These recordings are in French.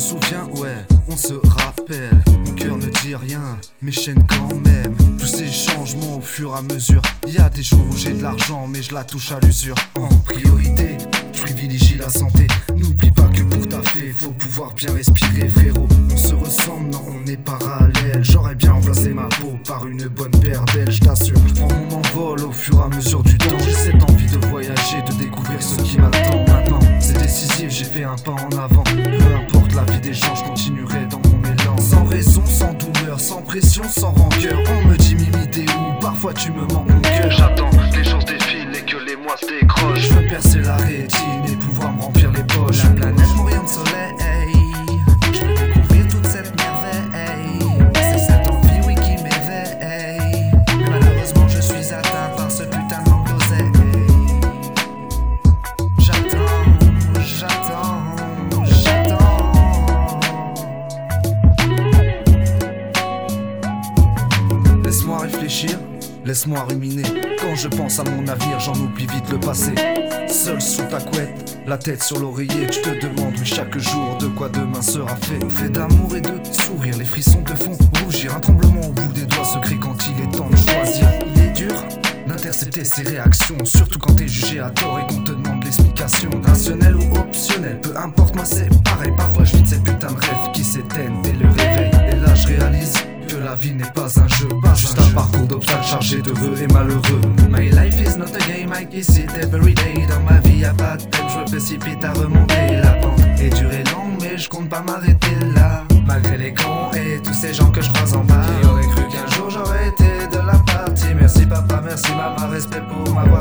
souvient, ouais, on se rappelle. Mon cœur ne dit rien, mes chaînes quand même. Tous ces changements au fur et à mesure. Y a des jours où j'ai de l'argent, mais je la touche à l'usure. En priorité, je privilégie la santé. N'oublie pas que pour taffer, faut pouvoir bien respirer, mesure du temps. J'ai cette envie de voyager, de découvrir ce qui m'attend maintenant. C'est décisif, j'ai fait un pas en avant. Peu importe la vie des gens, je continuerai dans mon élan. Sans raison, sans douleur, sans pression, sans rancœur. On me dit Mimi, t'es où? Parfois tu me manques mon cœur. J'attends que les jours défilent et que les mois se décrochent. Je veux percer la rétine Laisse-moi réfléchir, laisse-moi ruminer. Quand je pense à mon navire, j'en oublie vite le passé. Seul sous ta couette, la tête sur l'oreiller, tu te demandes oui, chaque jour de quoi demain sera fait. Fait d'amour et de sourire, les frissons te font rougir. Un tremblement au bout des doigts se quand il est temps de choisir. Il est dur d'intercepter ses réactions, surtout quand t'es jugé à tort et qu'on te demande l'explication. Rationnel ou optionnel, peu importe, moi c'est pareil. Parfois je vis de ces putains de rêves qui s'éteignent dès le réveil. Vie n'est pas un jeu, pas juste un parcours d'obstacles chargé d'heureux et malheureux. My life is not a game, I kiss it every day. Dans ma vie y'a pas de peine, je me précipite à remonter. La pente est dure et longue, mais je compte pas m'arrêter là. Malgré les cons et tous ces gens que je croise en bas. Qui aurait cru qu'un jour j'aurais été de la partie. Merci papa, merci maman, respect pour m'avoir construit.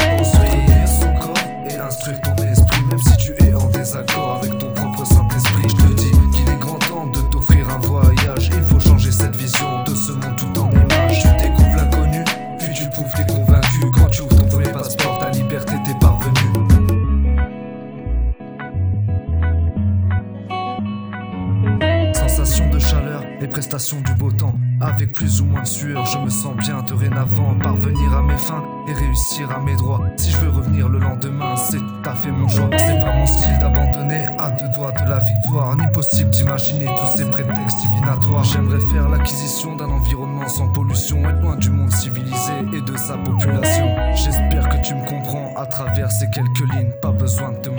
De et prestations du beau temps. Avec plus ou moins de sueur, je me sens bien dorénavant. Parvenir à mes fins et réussir à mes droits. Si je veux revenir le lendemain, c'est tout à fait mon choix. C'est pas mon style d'abandonner à deux doigts de la victoire. Ni possible d'imaginer tous ces prétextes divinatoires. J'aimerais faire l'acquisition d'un environnement sans pollution. Être loin du monde civilisé et de sa population. J'espère que tu me comprends à travers ces quelques lignes. Pas besoin de te